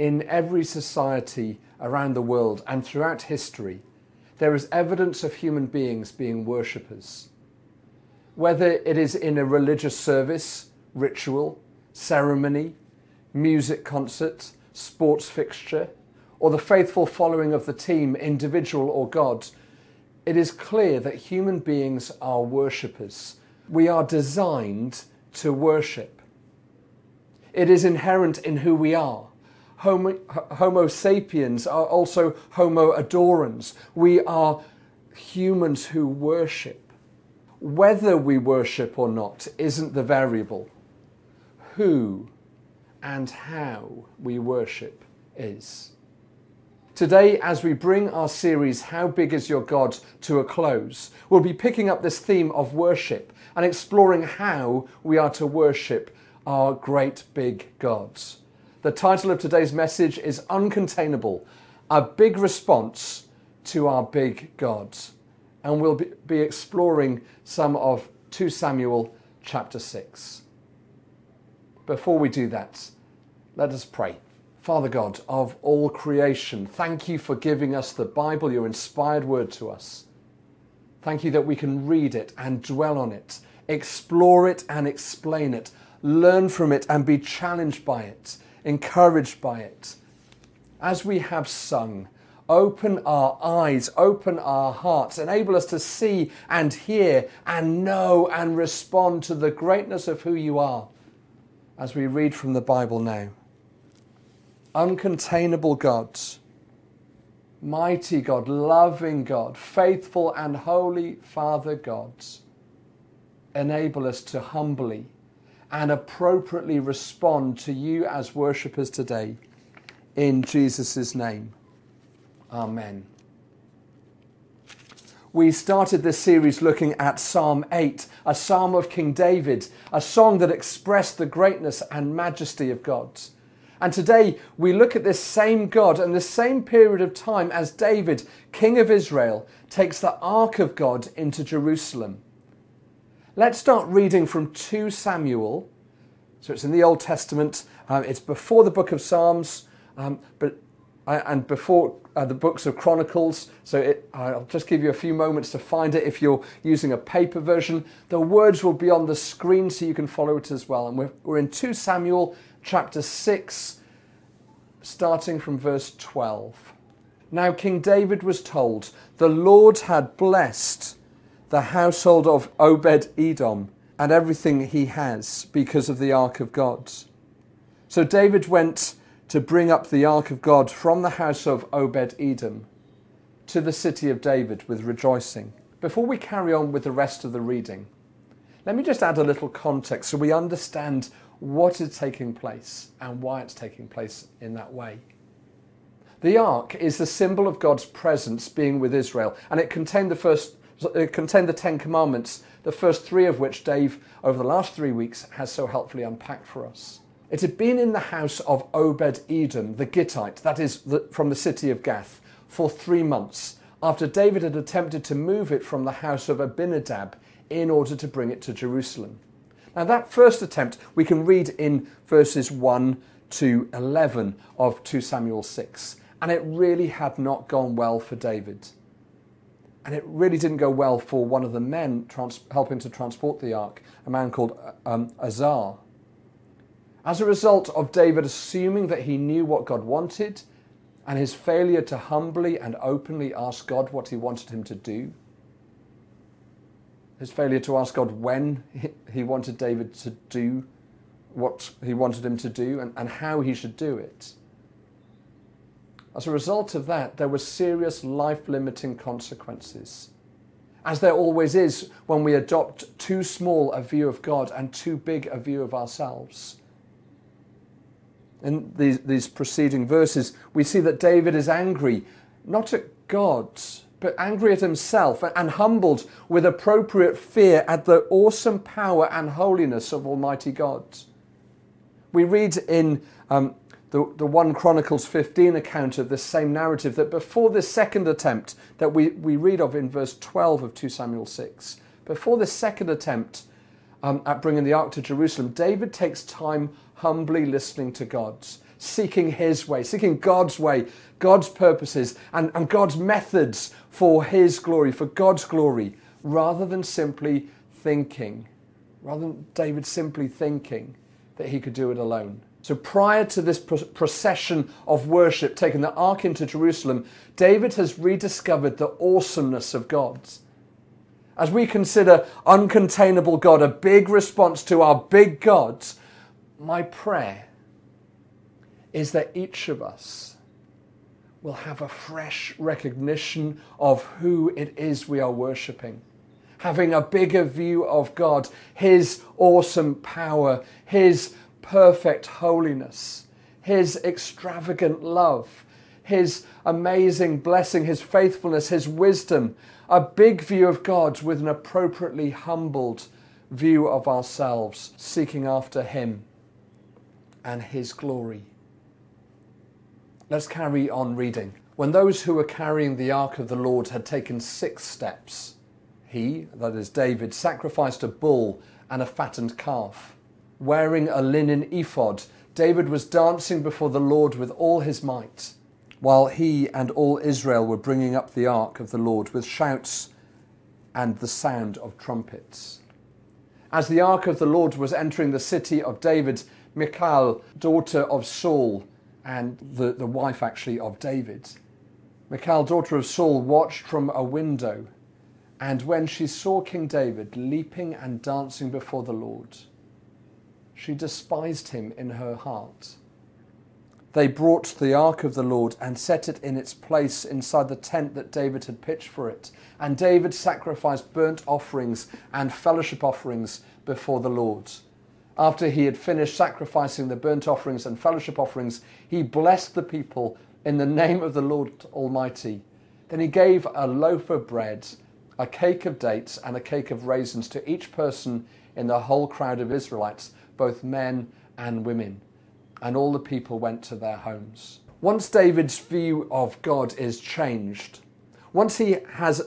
in every society around the world and throughout history, there is evidence of human beings being worshippers. Whether it is in a religious service, ritual, ceremony, music concert, sports fixture, or the faithful following of the team, individual or God, it is clear that human beings are worshippers. We are designed to worship. It is inherent in who we are. Homo, homo sapiens are also Homo adorans. We are humans who worship. Whether we worship or not isn't the variable. Who and how we worship is. Today, as we bring our series, How Big Is Your God, to a close, we'll be picking up this theme of worship and exploring how we are to worship our great big gods. The title of today's message is Uncontainable, a big response to our big gods. And we'll be exploring some of 2 Samuel chapter 6. Before we do that, let us pray. Father God of all creation, thank you for giving us the Bible, your inspired word to us. Thank you that we can read it and dwell on it, explore it and explain it, learn from it and be challenged by it encouraged by it. As we have sung, open our eyes, open our hearts, enable us to see and hear and know and respond to the greatness of who you are as we read from the Bible now. Uncontainable God, mighty God, loving God, faithful and holy Father God, enable us to humbly and appropriately respond to you as worshippers today. In Jesus' name. Amen. We started this series looking at Psalm 8, a psalm of King David, a song that expressed the greatness and majesty of God. And today we look at this same God and the same period of time as David, king of Israel, takes the ark of God into Jerusalem. Let's start reading from 2 Samuel. So it's in the Old Testament. Um, it's before the book of Psalms, um, but uh, and before uh, the books of Chronicles. So it, I'll just give you a few moments to find it. If you're using a paper version, the words will be on the screen so you can follow it as well. And we're, we're in 2 Samuel chapter 6, starting from verse 12. Now King David was told, The Lord had blessed the household of Obed Edom and everything he has because of the ark of God. So David went to bring up the ark of God from the house of Obed Edom to the city of David with rejoicing. Before we carry on with the rest of the reading, let me just add a little context so we understand what is taking place and why it's taking place in that way. The ark is the symbol of God's presence being with Israel, and it contained the first it uh, contained the Ten Commandments, the first three of which Dave, over the last three weeks, has so helpfully unpacked for us. It had been in the house of Obed Edom, the Gittite, that is, the, from the city of Gath, for three months after David had attempted to move it from the house of Abinadab in order to bring it to Jerusalem. Now, that first attempt we can read in verses 1 to 11 of 2 Samuel 6, and it really had not gone well for David. And it really didn't go well for one of the men trans- helping to transport the ark, a man called um, Uzzah. As a result of David assuming that he knew what God wanted and his failure to humbly and openly ask God what he wanted him to do, his failure to ask God when he wanted David to do what he wanted him to do and, and how he should do it, as a result of that, there were serious life limiting consequences. As there always is when we adopt too small a view of God and too big a view of ourselves. In these, these preceding verses, we see that David is angry, not at God, but angry at himself and humbled with appropriate fear at the awesome power and holiness of Almighty God. We read in um, the, the 1 Chronicles 15 account of this same narrative that before this second attempt that we, we read of in verse 12 of 2 Samuel 6, before this second attempt um, at bringing the ark to Jerusalem, David takes time humbly listening to God, seeking His way, seeking God's way, God's purposes, and, and God's methods for His glory, for God's glory, rather than simply thinking, rather than David simply thinking that he could do it alone. So prior to this procession of worship taking the ark into Jerusalem, David has rediscovered the awesomeness of God. As we consider uncontainable God, a big response to our big gods, my prayer is that each of us will have a fresh recognition of who it is we are worshipping having a bigger view of God, His awesome power, His perfect holiness, His extravagant love, His amazing blessing, His faithfulness, His wisdom, a big view of God with an appropriately humbled view of ourselves, seeking after Him and His glory. Let's carry on reading. When those who were carrying the ark of the Lord had taken six steps, he, that is David, sacrificed a bull and a fattened calf. Wearing a linen ephod, David was dancing before the Lord with all his might, while he and all Israel were bringing up the ark of the Lord with shouts and the sound of trumpets. As the ark of the Lord was entering the city of David, Michal, daughter of Saul, and the, the wife actually of David, Michal, daughter of Saul, watched from a window and when she saw King David leaping and dancing before the Lord, she despised him in her heart. They brought the ark of the Lord and set it in its place inside the tent that David had pitched for it. And David sacrificed burnt offerings and fellowship offerings before the Lord. After he had finished sacrificing the burnt offerings and fellowship offerings, he blessed the people in the name of the Lord Almighty. Then he gave a loaf of bread a cake of dates and a cake of raisins to each person in the whole crowd of Israelites, both men and women. And all the people went to their homes. Once David's view of God is changed, once he has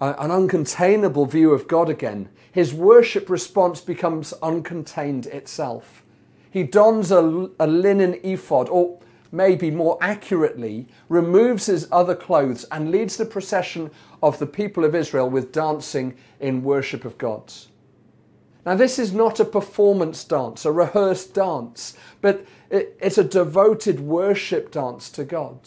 a, an uncontainable view of God again, his worship response becomes uncontained itself. He dons a, a linen ephod, or maybe more accurately, removes his other clothes and leads the procession of the people of Israel with dancing in worship of God. Now, this is not a performance dance, a rehearsed dance, but it's a devoted worship dance to God.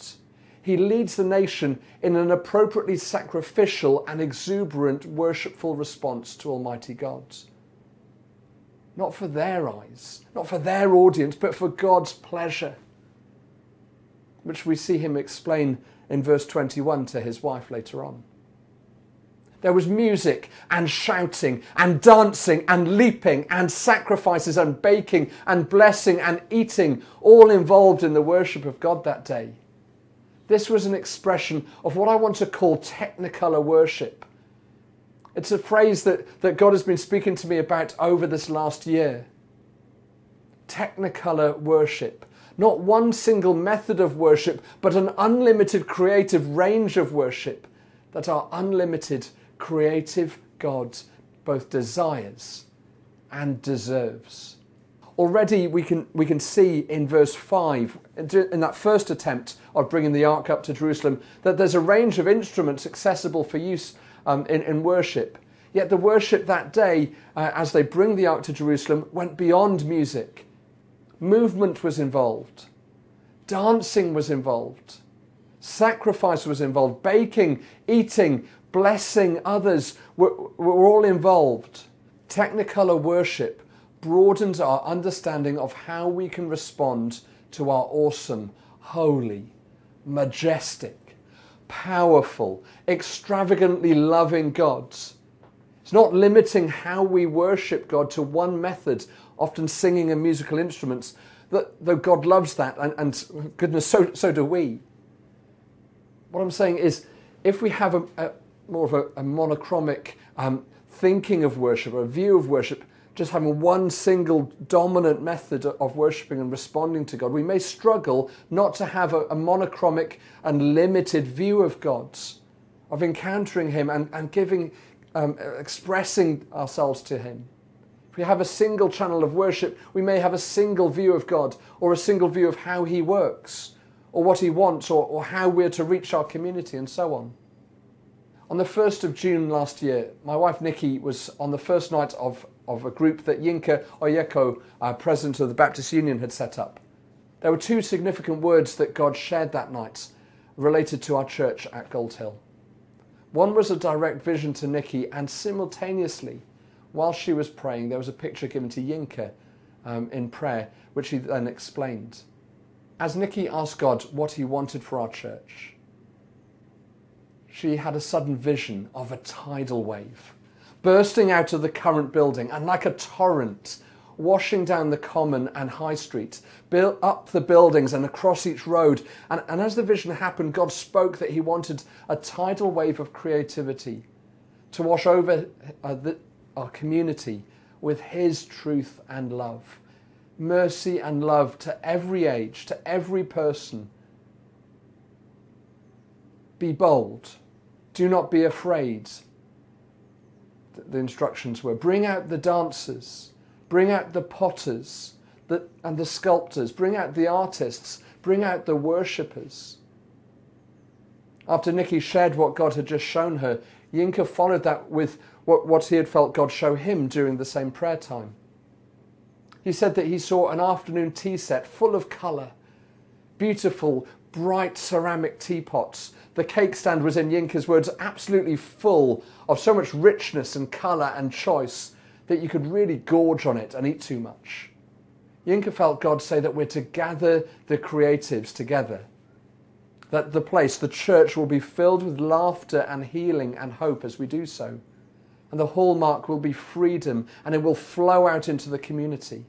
He leads the nation in an appropriately sacrificial and exuberant worshipful response to Almighty God. Not for their eyes, not for their audience, but for God's pleasure which we see him explain in verse 21 to his wife later on. There was music and shouting and dancing and leaping and sacrifices and baking and blessing and eating, all involved in the worship of God that day. This was an expression of what I want to call technicolor worship. It's a phrase that, that God has been speaking to me about over this last year. Technicolor worship not one single method of worship, but an unlimited creative range of worship that are unlimited creative God both desires and deserves. Already we can, we can see in verse 5, in that first attempt of bringing the ark up to Jerusalem, that there's a range of instruments accessible for use um, in, in worship. Yet the worship that day, uh, as they bring the ark to Jerusalem, went beyond music movement was involved, dancing was involved, sacrifice was involved, baking, eating, blessing others we're all involved. Technicolor worship broadens our understanding of how we can respond to our awesome, holy, majestic, powerful, extravagantly loving gods. It's not limiting how we worship God to one method often singing and musical instruments, that, though God loves that, and, and goodness, so, so do we. What I'm saying is, if we have a, a more of a, a monochromic um, thinking of worship, or a view of worship, just having one single dominant method of worshipping and responding to God, we may struggle not to have a, a monochromic and limited view of God's, of encountering Him and, and giving, um, expressing ourselves to Him If we have a single channel of worship, we may have a single view of God or a single view of how He works or what He wants or, or how we're to reach our community and so on. On the 1st of June last year, my wife Nikki was on the first night of, of a group that Yinka Oyekan, uh, president of the Baptist Union, had set up. There were two significant words that God shared that night related to our church at Gold Hill. One was a direct vision to Nikki, and simultaneously, while she was praying, there was a picture given to Yinka um, in prayer, which he then explained. As Nikki asked God what he wanted for our church, she had a sudden vision of a tidal wave bursting out of the current building and like a torrent washing down the common and high street, up the buildings and across each road. And, and as the vision happened, God spoke that He wanted a tidal wave of creativity to wash over uh, the, our community with His truth and love. Mercy and love to every age, to every person. Be bold. Do not be afraid. The instructions were bring out the dancers, bring out the potters the, and the sculptors, bring out the artists, bring out the worshippers. After Nikki shared what God had just shown her, Yinka followed that with what, what he had felt God show him during the same prayer time. He said that he saw an afternoon tea set full of colour, beautiful, bright ceramic teapots. The cake stand was, in Yinka's words, absolutely full of so much richness and colour and choice that you could really gorge on it and eat too much. Yinka felt God say that we're to gather the creatives together that the place, the church, will be filled with laughter and healing and hope as we do so. And the hallmark will be freedom and it will flow out into the community.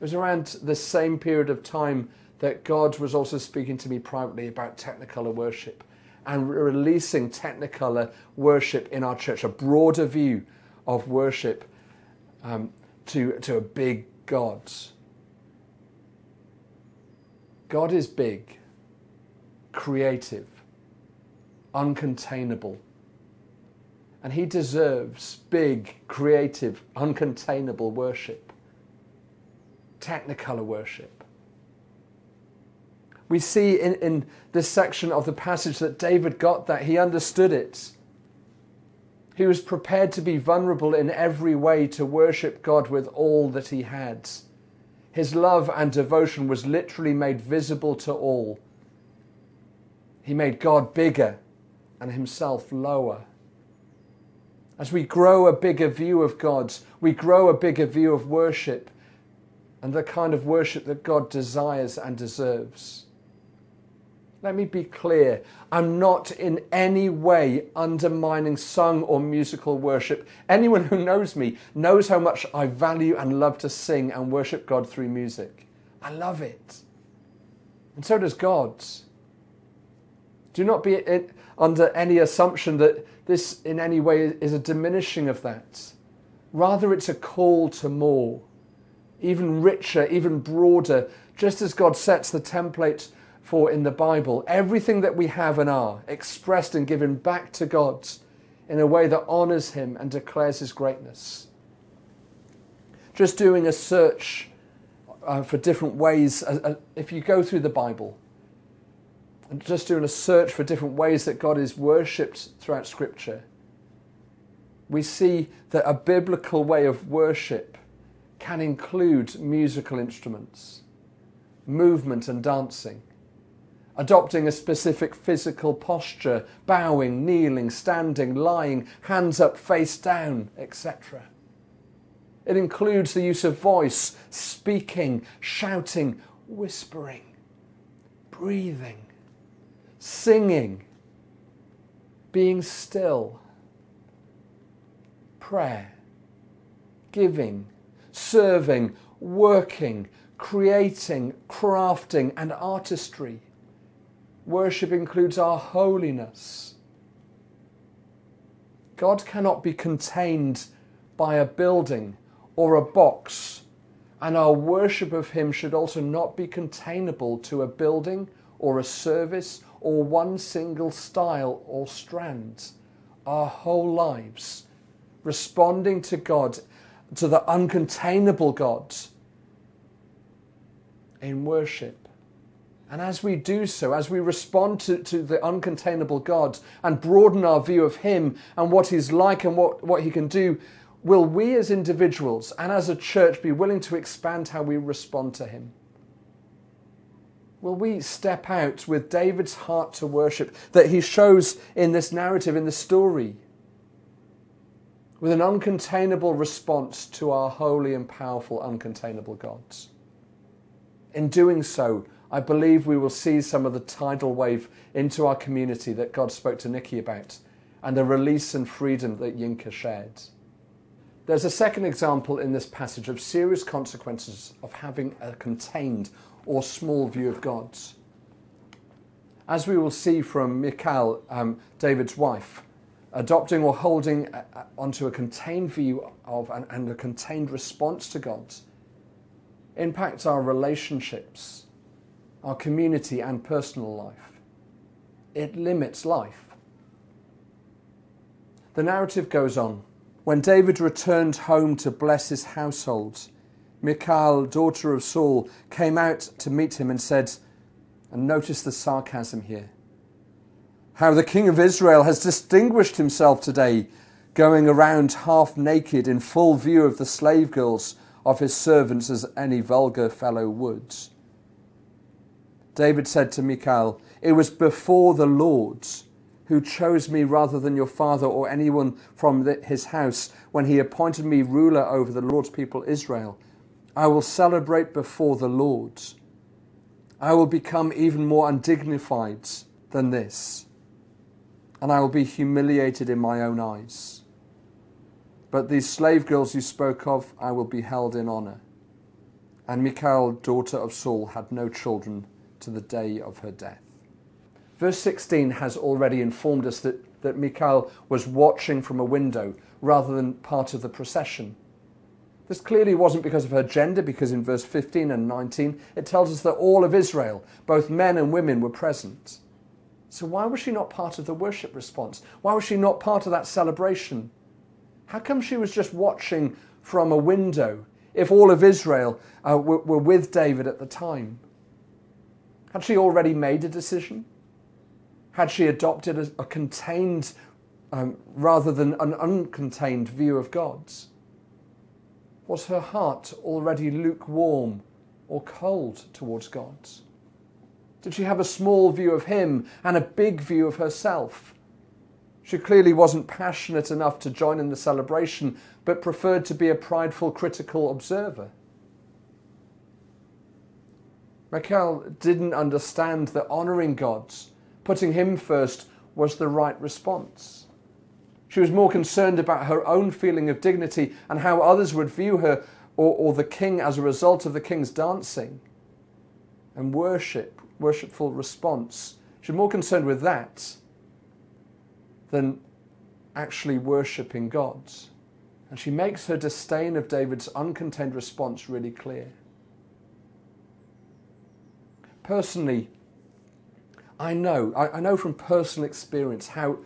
It was around the same period of time that God was also speaking to me privately about Technicolor worship and releasing Technicolor worship in our church, a broader view of worship um, to, to a big God. God is big creative, uncontainable. And he deserves big, creative, uncontainable worship, technicolor worship. We see in, in this section of the passage that David got that, he understood it. He was prepared to be vulnerable in every way to worship God with all that he had. His love and devotion was literally made visible to all he made God bigger and himself lower. As we grow a bigger view of God, we grow a bigger view of worship and the kind of worship that God desires and deserves. Let me be clear. I'm not in any way undermining sung or musical worship. Anyone who knows me knows how much I value and love to sing and worship God through music. I love it. And so does God. Do not be under any assumption that this in any way is a diminishing of that. Rather, it's a call to more, even richer, even broader, just as God sets the template for in the Bible. Everything that we have and are expressed and given back to God in a way that honors Him and declares His greatness. Just doing a search uh, for different ways, uh, uh, if you go through the Bible, and just doing a search for different ways that God is worshipped throughout Scripture, we see that a biblical way of worship can include musical instruments, movement, and dancing, adopting a specific physical posture, bowing, kneeling, standing, lying, hands up, face down, etc. It includes the use of voice, speaking, shouting, whispering, breathing singing, being still, prayer, giving, serving, working, creating, crafting, and artistry. Worship includes our holiness. God cannot be contained by a building or a box, and our worship of Him should also not be containable to a building or a service or one single style or strand. Our whole lives responding to God to the uncontainable God in worship. And as we do so, as we respond to, to the uncontainable God and broaden our view of Him and what He's like and what, what He can do, will we as individuals and as a church be willing to expand how we respond to Him? Will we step out with David's heart to worship that he shows in this narrative, in the story, with an uncontainable response to our holy and powerful, uncontainable gods? In doing so, I believe we will see some of the tidal wave into our community that God spoke to Nikki about and the release and freedom that Yinka shared. There's a second example in this passage of serious consequences of having a contained or small view of God. As we will see from Michal, um, David's wife, adopting or holding a, a, onto a contained view of and a contained response to God impacts our relationships, our community, and personal life. It limits life. The narrative goes on. When David returned home to bless his household, Michal, daughter of Saul, came out to meet him and said, and notice the sarcasm here, how the king of Israel has distinguished himself today, going around half naked in full view of the slave girls of his servants as any vulgar fellow would. David said to Michal, It was before the Lord who chose me rather than your father or anyone from the, his house when he appointed me ruler over the Lord's people Israel. I will celebrate before the Lord. I will become even more undignified than this, and I will be humiliated in my own eyes. But these slave girls you spoke of, I will be held in honor. And Michal, daughter of Saul, had no children to the day of her death. Verse 16 has already informed us that, that Michal was watching from a window rather than part of the procession. This clearly wasn't because of her gender, because in verse 15 and 19 it tells us that all of Israel, both men and women, were present. So why was she not part of the worship response? Why was she not part of that celebration? How come she was just watching from a window if all of Israel uh, were, were with David at the time? Had she already made a decision? Had she adopted a, a contained um, rather than an uncontained view of God's? Was her heart already lukewarm or cold towards God's? Did she have a small view of Him and a big view of herself? She clearly wasn't passionate enough to join in the celebration, but preferred to be a prideful, critical observer. Michal didn't understand that honouring God, putting Him first, was the right response. She was more concerned about her own feeling of dignity and how others would view her or, or the king as a result of the king's dancing and worship, worshipful response. She was more concerned with that than actually worshipping God. And she makes her disdain of David's uncontained response really clear. Personally, I know, I, I know from personal experience how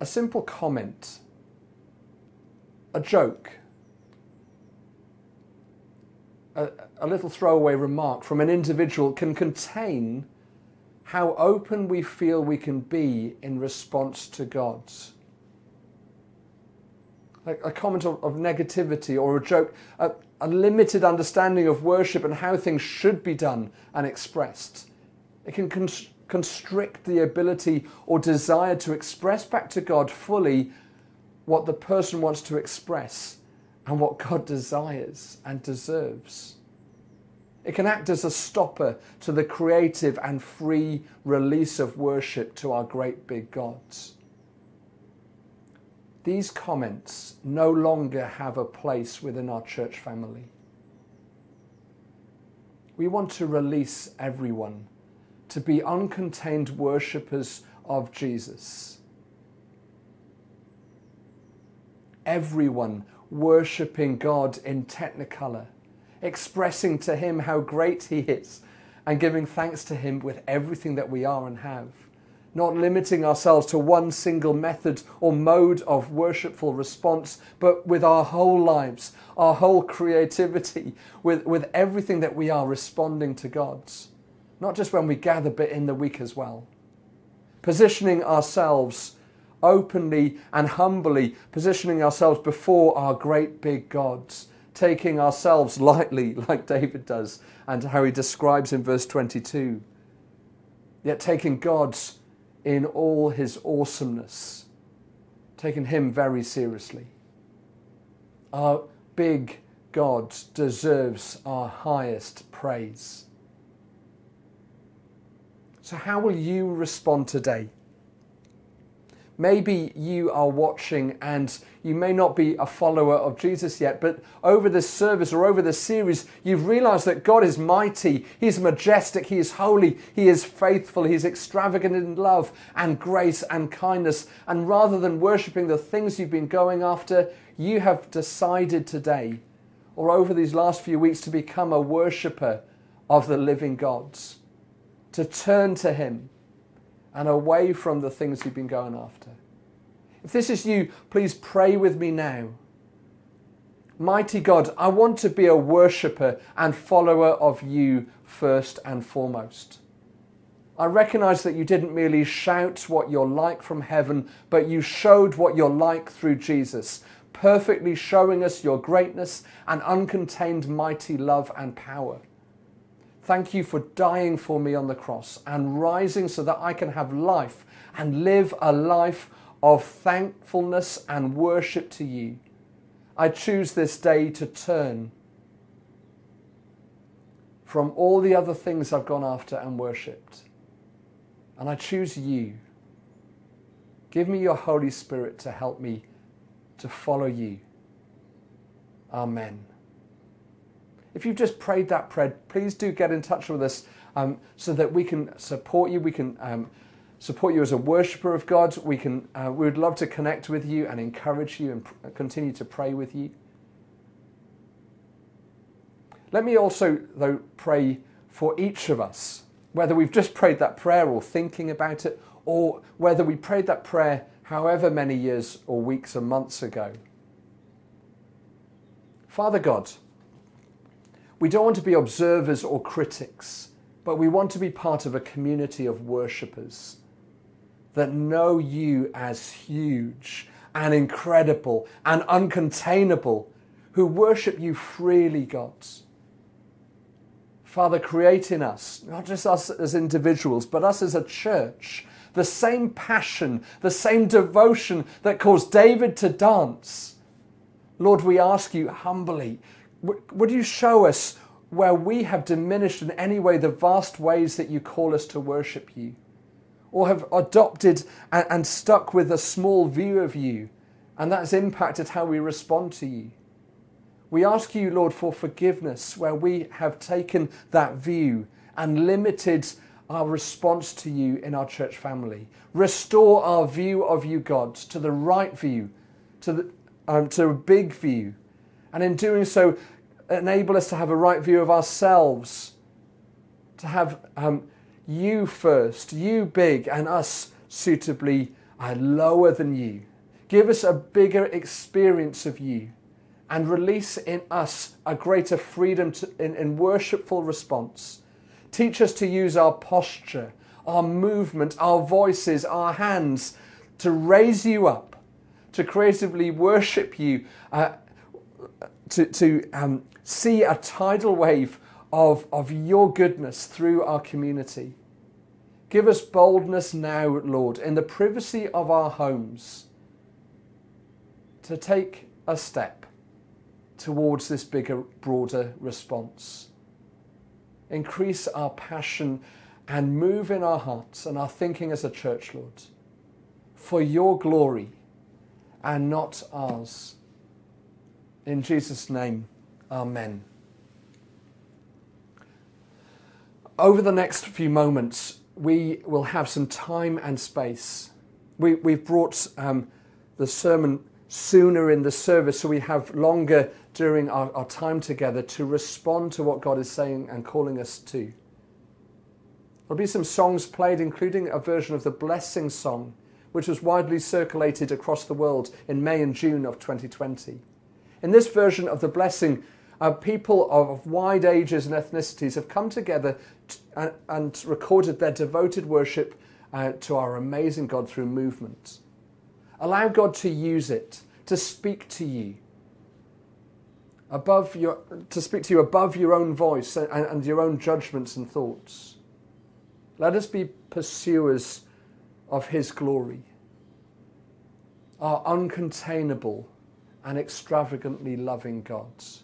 a simple comment, a joke, a, a little throwaway remark from an individual can contain how open we feel we can be in response to God's. A comment of, of negativity or a joke, a, a limited understanding of worship and how things should be done and expressed. It can const- constrict the ability or desire to express back to God fully what the person wants to express and what God desires and deserves. It can act as a stopper to the creative and free release of worship to our great big gods. These comments no longer have a place within our church family. We want to release everyone to be uncontained worshippers of Jesus. Everyone worshipping God in technicolor expressing to Him how great He is, and giving thanks to Him with everything that we are and have. Not limiting ourselves to one single method or mode of worshipful response, but with our whole lives, our whole creativity, with, with everything that we are responding to God's. Not just when we gather, but in the week as well. Positioning ourselves openly and humbly, positioning ourselves before our great big gods, taking ourselves lightly, like David does, and how he describes in verse 22. Yet taking God's in all his awesomeness, taking him very seriously. Our big God deserves our highest praise. So, how will you respond today? Maybe you are watching and you may not be a follower of Jesus yet, but over this service or over this series, you've realized that God is mighty, He's majestic, He is holy, He is faithful, He's extravagant in love and grace and kindness. And rather than worshipping the things you've been going after, you have decided today or over these last few weeks to become a worshiper of the living gods, to turn to Him and away from the things you've been going after. If this is you, please pray with me now. Mighty God, I want to be a worshipper and follower of you first and foremost. I recognize that you didn't merely shout what you're like from heaven, but you showed what you're like through Jesus, perfectly showing us your greatness and uncontained mighty love and power. Thank you for dying for me on the cross and rising so that I can have life and live a life of thankfulness and worship to you. I choose this day to turn from all the other things I've gone after and worshipped. And I choose you. Give me your Holy Spirit to help me to follow you. Amen. If you've just prayed that prayer, please do get in touch with us um, so that we can support you. We can um, support you as a worshiper of God. We, can, uh, we would love to connect with you and encourage you and pr- continue to pray with you. Let me also, though, pray for each of us, whether we've just prayed that prayer or thinking about it, or whether we prayed that prayer however many years or weeks or months ago. Father God, we don't want to be observers or critics, but we want to be part of a community of worshippers that know you as huge and incredible and uncontainable, who worship you freely, God. Father, create in us, not just us as individuals, but us as a church, the same passion, the same devotion that caused David to dance. Lord, we ask you humbly would you show us where we have diminished in any way the vast ways that you call us to worship you? Or have adopted and, stuck with a small view of you, and that's impacted how we respond to you? We ask you, Lord, for forgiveness where we have taken that view and limited our response to you in our church family. Restore our view of you, God, to the right view, to, the, um, to a big view. And in doing so, enable us to have a right view of ourselves, to have um, you first, you big, and us suitably uh, lower than you. Give us a bigger experience of you and release in us a greater freedom to, in, in worshipful response. Teach us to use our posture, our movement, our voices, our hands to raise you up, to creatively worship you, uh, to, to um, see a tidal wave of, of your goodness through our community. Give us boldness now, Lord, in the privacy of our homes to take a step towards this bigger, broader response. Increase our passion and move in our hearts and our thinking as a church, Lord, for your glory and not ours. In Jesus' name. Amen. Over the next few moments, we will have some time and space. We, we've brought um, the sermon sooner in the service, so we have longer during our, our time together to respond to what God is saying and calling us to. There'll be some songs played, including a version of the Blessing Song, which was widely circulated across the world in May and June of 2020. In this version of the Blessing, uh, people of wide ages and ethnicities have come together t- and, and, recorded their devoted worship uh, to our amazing God through movement. Allow God to use it to speak to you above your to speak to you above your own voice and, and your own judgments and thoughts. Let us be pursuers of his glory, our uncontainable and extravagantly loving gods.